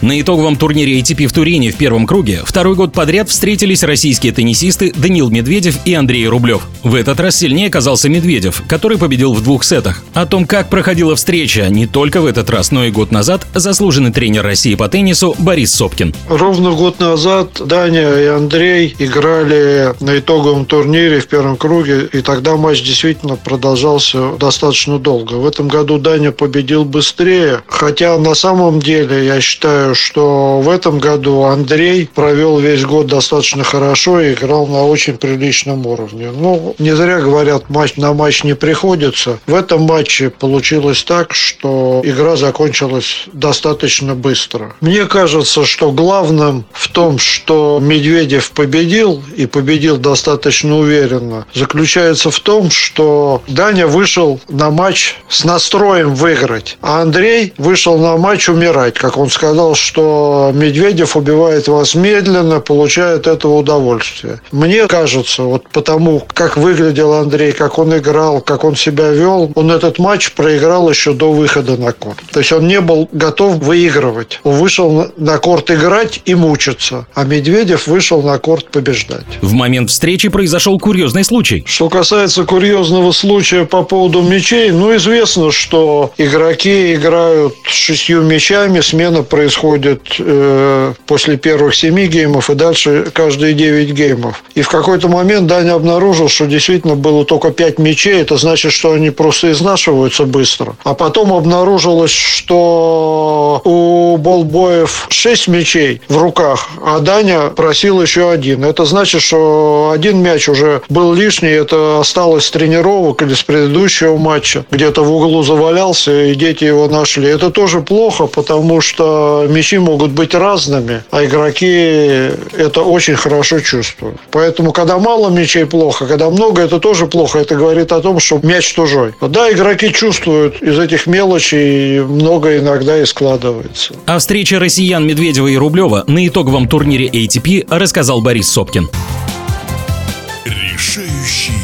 На итоговом турнире ATP в Турине в первом круге второй год подряд встретились российские теннисисты Даниил Медведев и Андрей Рублев. В этот раз сильнее оказался Медведев, который победил в двух сетах. О том, как проходила встреча не только в этот раз, но и год назад, заслуженный тренер России по теннису Борис Сопкин. Ровно год назад Даня и Андрей играли на итоговом турнире в первом круге, и тогда матч действительно продолжался достаточно долго. В этом году Даня победил быстрее, хотя на самом деле я считаю, что в этом году Андрей провел весь год достаточно хорошо и играл на очень приличном уровне. Ну, не зря говорят, матч на матч не приходится. В этом матче получилось так, что игра закончилась достаточно быстро. Мне кажется, что главным в том, что Медведев победил и победил достаточно уверенно, заключается в том, что Даня вышел на матч с настроем выиграть, а Андрей вышел на матч умирать, как он сказал, что Медведев убивает вас медленно, получает этого удовольствие. Мне кажется, вот потому, как выглядел Андрей, как он играл, как он себя вел, он этот матч проиграл еще до выхода на корт. То есть он не был готов выигрывать. Он вышел на корт играть и мучиться, а Медведев вышел на корт побеждать. В момент встречи произошел курьезный случай. Что касается курьезного случая по поводу мячей, ну, известно, что игроки играют шестью мячами, смена происходит проходит э, после первых семи геймов и дальше каждые девять геймов. И в какой-то момент Даня обнаружил, что действительно было только пять мячей. Это значит, что они просто изнашиваются быстро. А потом обнаружилось, что у болбоев шесть мячей в руках, а Даня просил еще один. Это значит, что один мяч уже был лишний. Это осталось с тренировок или с предыдущего матча. Где-то в углу завалялся, и дети его нашли. Это тоже плохо, потому что мячи могут быть разными, а игроки это очень хорошо чувствуют. Поэтому, когда мало мячей, плохо, когда много, это тоже плохо. Это говорит о том, что мяч чужой. Да, игроки чувствуют из этих мелочей, много иногда и складывается. О встрече россиян Медведева и Рублева на итоговом турнире ATP рассказал Борис Сопкин. Решающий